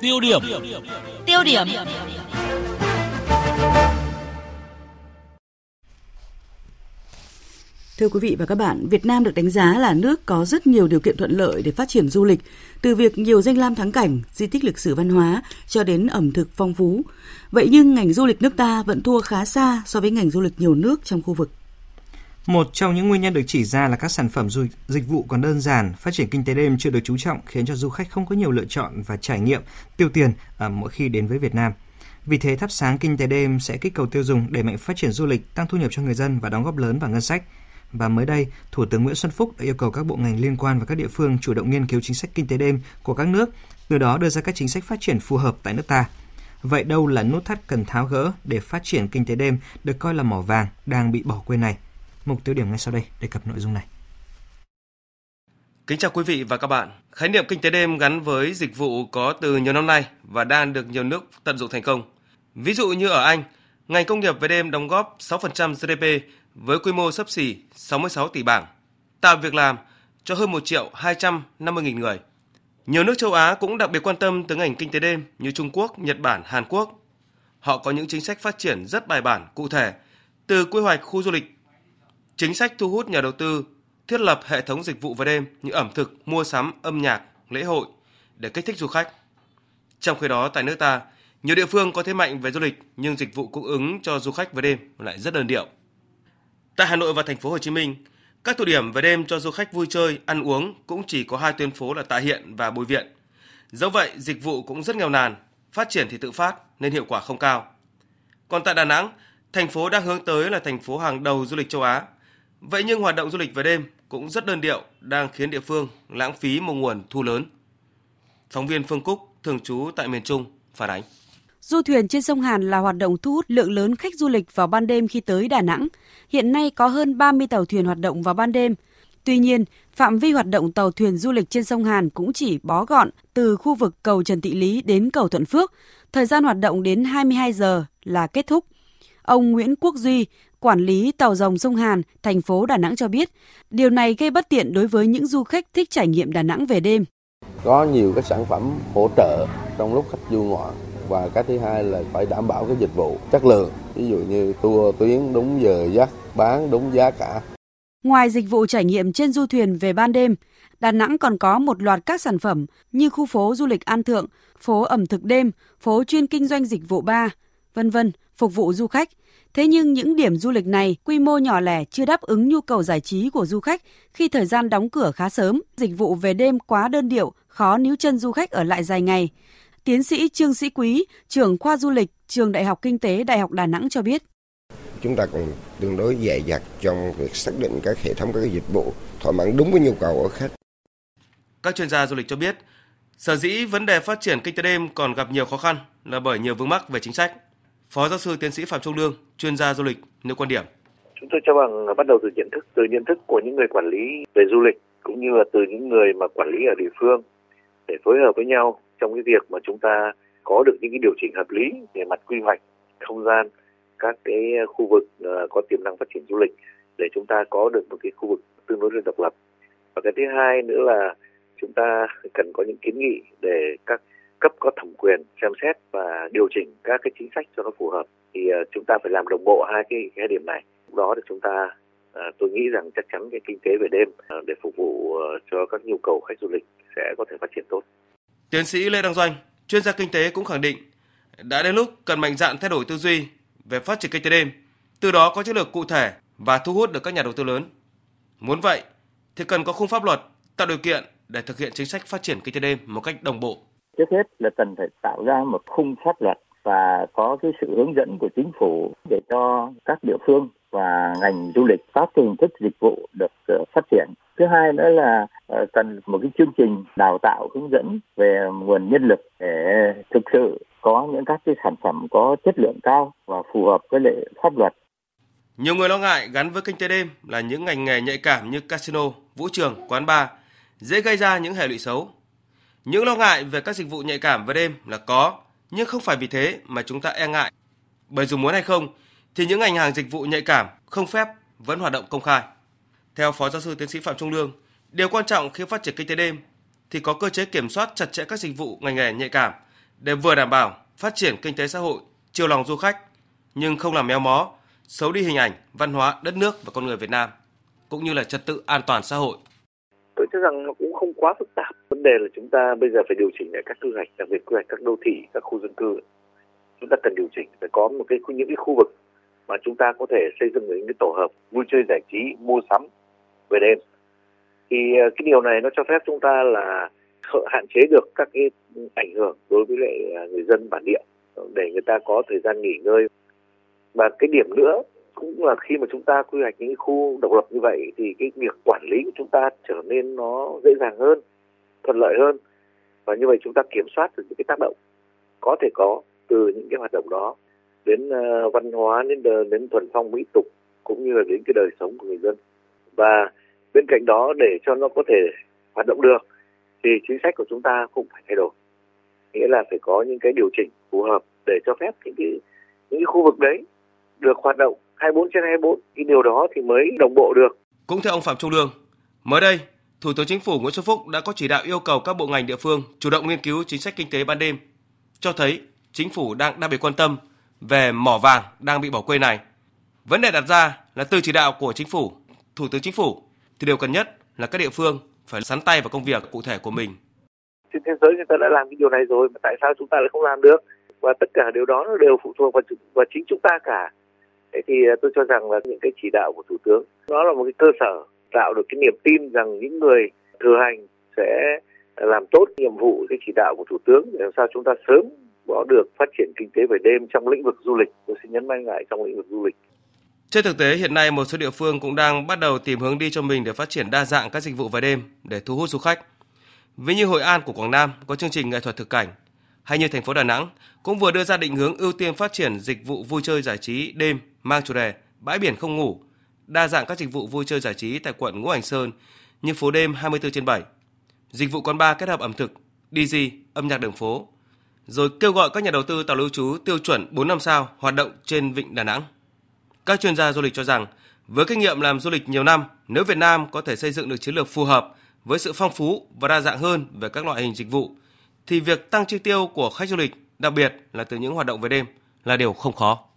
Tiêu điểm. Tiêu điểm. Thưa quý vị và các bạn, Việt Nam được đánh giá là nước có rất nhiều điều kiện thuận lợi để phát triển du lịch, từ việc nhiều danh lam thắng cảnh, di tích lịch sử văn hóa cho đến ẩm thực phong phú. Vậy nhưng ngành du lịch nước ta vẫn thua khá xa so với ngành du lịch nhiều nước trong khu vực. Một trong những nguyên nhân được chỉ ra là các sản phẩm du dịch vụ còn đơn giản, phát triển kinh tế đêm chưa được chú trọng khiến cho du khách không có nhiều lựa chọn và trải nghiệm tiêu tiền ở mỗi khi đến với Việt Nam. Vì thế thắp sáng kinh tế đêm sẽ kích cầu tiêu dùng để mạnh phát triển du lịch, tăng thu nhập cho người dân và đóng góp lớn vào ngân sách. Và mới đây, Thủ tướng Nguyễn Xuân Phúc đã yêu cầu các bộ ngành liên quan và các địa phương chủ động nghiên cứu chính sách kinh tế đêm của các nước, từ đó đưa ra các chính sách phát triển phù hợp tại nước ta. Vậy đâu là nút thắt cần tháo gỡ để phát triển kinh tế đêm được coi là mỏ vàng đang bị bỏ quên này? Mục tiêu điểm ngay sau đây đề cập nội dung này. Kính chào quý vị và các bạn. Khái niệm kinh tế đêm gắn với dịch vụ có từ nhiều năm nay và đang được nhiều nước tận dụng thành công. Ví dụ như ở Anh, ngành công nghiệp về đêm đóng góp 6% GDP với quy mô sấp xỉ 66 tỷ bảng, tạo việc làm cho hơn 1 triệu 250 nghìn người. Nhiều nước châu Á cũng đặc biệt quan tâm tới ngành kinh tế đêm như Trung Quốc, Nhật Bản, Hàn Quốc. Họ có những chính sách phát triển rất bài bản, cụ thể, từ quy hoạch khu du lịch, chính sách thu hút nhà đầu tư, thiết lập hệ thống dịch vụ về đêm như ẩm thực, mua sắm, âm nhạc, lễ hội để kích thích du khách. Trong khi đó tại nước ta, nhiều địa phương có thế mạnh về du lịch nhưng dịch vụ cung ứng cho du khách về đêm lại rất đơn điệu. Tại Hà Nội và thành phố Hồ Chí Minh, các tụ điểm về đêm cho du khách vui chơi, ăn uống cũng chỉ có hai tuyến phố là Tạ Hiện và Bùi Viện. Dẫu vậy, dịch vụ cũng rất nghèo nàn, phát triển thì tự phát nên hiệu quả không cao. Còn tại Đà Nẵng, thành phố đang hướng tới là thành phố hàng đầu du lịch châu Á. Vậy nhưng hoạt động du lịch về đêm cũng rất đơn điệu, đang khiến địa phương lãng phí một nguồn thu lớn. Phóng viên Phương Cúc, thường trú tại miền Trung, phản ánh. Du thuyền trên sông Hàn là hoạt động thu hút lượng lớn khách du lịch vào ban đêm khi tới Đà Nẵng. Hiện nay có hơn 30 tàu thuyền hoạt động vào ban đêm. Tuy nhiên, phạm vi hoạt động tàu thuyền du lịch trên sông Hàn cũng chỉ bó gọn từ khu vực cầu Trần Thị Lý đến cầu Thuận Phước. Thời gian hoạt động đến 22 giờ là kết thúc. Ông Nguyễn Quốc Duy, quản lý tàu rồng sông Hàn, thành phố Đà Nẵng cho biết, điều này gây bất tiện đối với những du khách thích trải nghiệm Đà Nẵng về đêm. Có nhiều cái sản phẩm hỗ trợ trong lúc khách du ngoạn và cái thứ hai là phải đảm bảo cái dịch vụ chất lượng. Ví dụ như tour tuyến đúng giờ giấc bán đúng giá cả. Ngoài dịch vụ trải nghiệm trên du thuyền về ban đêm, Đà Nẵng còn có một loạt các sản phẩm như khu phố du lịch An Thượng, phố ẩm thực đêm, phố chuyên kinh doanh dịch vụ bar, vân vân, phục vụ du khách. Thế nhưng những điểm du lịch này quy mô nhỏ lẻ chưa đáp ứng nhu cầu giải trí của du khách khi thời gian đóng cửa khá sớm, dịch vụ về đêm quá đơn điệu, khó níu chân du khách ở lại dài ngày. Tiến sĩ Trương Sĩ Quý, trưởng khoa du lịch, trường Đại học Kinh tế Đại học Đà Nẵng cho biết. Chúng ta còn tương đối dè dặt trong việc xác định các hệ thống các dịch vụ thỏa mãn đúng với nhu cầu của khách. Các chuyên gia du lịch cho biết, sở dĩ vấn đề phát triển kinh tế đêm còn gặp nhiều khó khăn là bởi nhiều vướng mắc về chính sách. Phó giáo sư tiến sĩ Phạm Trung Lương, chuyên gia du lịch, nêu quan điểm. Chúng tôi cho rằng bắt đầu từ nhận thức, từ nhận thức của những người quản lý về du lịch cũng như là từ những người mà quản lý ở địa phương để phối hợp với nhau trong cái việc mà chúng ta có được những cái điều chỉnh hợp lý về mặt quy hoạch không gian các cái khu vực ờ, có tiềm năng phát triển du lịch để chúng ta có được một cái khu vực tương đối là độc lập và cái thứ hai nữa là chúng ta cần có những kiến nghị để các cấp có thẩm quyền xem xét và điều chỉnh các cái chính sách cho nó phù hợp thì ờ, chúng ta phải làm đồng bộ hai cái cái điểm này lúc đó thì chúng ta ờ, tôi nghĩ rằng chắc chắn cái kinh tế về đêm ờ, để phục vụ cho các nhu cầu khách du lịch sẽ có thể phát triển tốt Tiến sĩ Lê Đăng Doanh, chuyên gia kinh tế cũng khẳng định đã đến lúc cần mạnh dạn thay đổi tư duy về phát triển kinh tế đêm, từ đó có chiến lược cụ thể và thu hút được các nhà đầu tư lớn. Muốn vậy thì cần có khung pháp luật tạo điều kiện để thực hiện chính sách phát triển kinh tế đêm một cách đồng bộ. Trước hết là cần phải tạo ra một khung pháp luật và có cái sự hướng dẫn của chính phủ để cho các địa phương và ngành du lịch các hình thức dịch vụ được ờ, phát triển. Thứ hai nữa là ờ, cần một cái chương trình đào tạo hướng dẫn về nguồn nhân lực để thực sự có những các cái sản phẩm có chất lượng cao và phù hợp với lệ pháp luật. Nhiều người lo ngại gắn với kinh tế đêm là những ngành nghề nhạy cảm như casino, vũ trường, quán bar dễ gây ra những hệ lụy xấu. Những lo ngại về các dịch vụ nhạy cảm về đêm là có, nhưng không phải vì thế mà chúng ta e ngại. Bởi dù muốn hay không, thì những ngành hàng dịch vụ nhạy cảm không phép vẫn hoạt động công khai. Theo Phó Giáo sư Tiến sĩ Phạm Trung Lương, điều quan trọng khi phát triển kinh tế đêm thì có cơ chế kiểm soát chặt chẽ các dịch vụ ngành nghề nhạy cảm để vừa đảm bảo phát triển kinh tế xã hội, chiều lòng du khách nhưng không làm méo mó, xấu đi hình ảnh, văn hóa đất nước và con người Việt Nam cũng như là trật tự an toàn xã hội. Tôi cho rằng nó cũng không quá phức tạp. Vấn đề là chúng ta bây giờ phải điều chỉnh lại các quy hoạch, đặc biệt quy hoạch các đô thị, các khu dân cư. Chúng ta cần điều chỉnh phải có một cái những cái khu vực mà chúng ta có thể xây dựng những cái tổ hợp vui chơi giải trí, mua sắm về đêm. Thì ờ, cái điều này nó cho phép chúng ta là hạn chế được các cái ảnh hưởng đối với lại ờ, người dân bản địa để người ta có thời gian nghỉ ngơi. Và cái điểm nữa cũng là khi mà chúng ta quy hoạch những khu độc lập như vậy thì cái việc quản lý của chúng ta trở nên nó dễ dàng hơn, thuận lợi hơn. Và như vậy chúng ta kiểm soát được những cái tác động có thể có từ những cái hoạt động đó đến uh, văn hóa đến đến thuần phong mỹ tục cũng như là đến cái đời sống của người dân. Và bên cạnh đó để cho nó có thể hoạt động được thì chính sách của chúng ta cũng phải thay đổi. Nghĩa là phải có những cái điều chỉnh phù hợp để cho phép những cái những cái khu vực đấy được hoạt động 24 trên 24 cái điều đó thì mới đồng bộ được cũng theo ông Phạm Trung Lương mới đây Thủ tướng Chính phủ Nguyễn Xuân Phúc đã có chỉ đạo yêu cầu các bộ ngành địa phương chủ động nghiên cứu chính sách kinh tế ban đêm, cho thấy chính phủ đang đặc biệt quan tâm về mỏ vàng đang bị bỏ quên này. Vấn đề đặt ra là từ chỉ đạo của chính phủ, Thủ tướng Chính phủ thì điều cần nhất là các địa phương phải sắn tay vào công việc cụ thể của mình. Trên thế giới người ta đã làm cái điều này rồi mà tại sao chúng ta lại không làm được? Và tất cả điều đó nó đều phụ thuộc vào, vào chính chúng ta cả. Thế thì à, tôi cho rằng là những cái chỉ đạo của Thủ tướng nó là một cái cơ sở tạo được cái niềm tin rằng những người thừa hành sẽ làm tốt nhiệm vụ cái chỉ đạo của Thủ tướng để làm sao chúng ta sớm có được phát triển kinh tế về đêm trong lĩnh vực du lịch. Tôi xin nhấn mạnh lại trong lĩnh vực du lịch. Trên thực tế, hiện nay một số địa phương cũng đang bắt đầu tìm hướng đi cho mình để phát triển đa dạng các dịch vụ về đêm để thu hút du khách. Ví như Hội An của Quảng Nam có chương trình nghệ thuật thực cảnh, hay như thành phố Đà Nẵng cũng vừa đưa ra định hướng ưu tiên phát triển dịch vụ vui chơi giải trí đêm mang chủ đề bãi biển không ngủ, đa dạng các dịch vụ vui chơi giải trí tại quận Ngũ Hành Sơn như phố đêm 24 trên 7, dịch vụ quán bar kết hợp ẩm thực, DJ, âm nhạc đường phố, rồi kêu gọi các nhà đầu tư tàu lưu trú tiêu chuẩn 4 năm sao hoạt động trên vịnh Đà Nẵng. Các chuyên gia du lịch cho rằng, với kinh nghiệm làm du lịch nhiều năm, nếu Việt Nam có thể xây dựng được chiến lược phù hợp với sự phong phú và đa dạng hơn về các loại hình dịch vụ, thì việc tăng chi tiêu của khách du lịch, đặc biệt là từ những hoạt động về đêm, là điều không khó.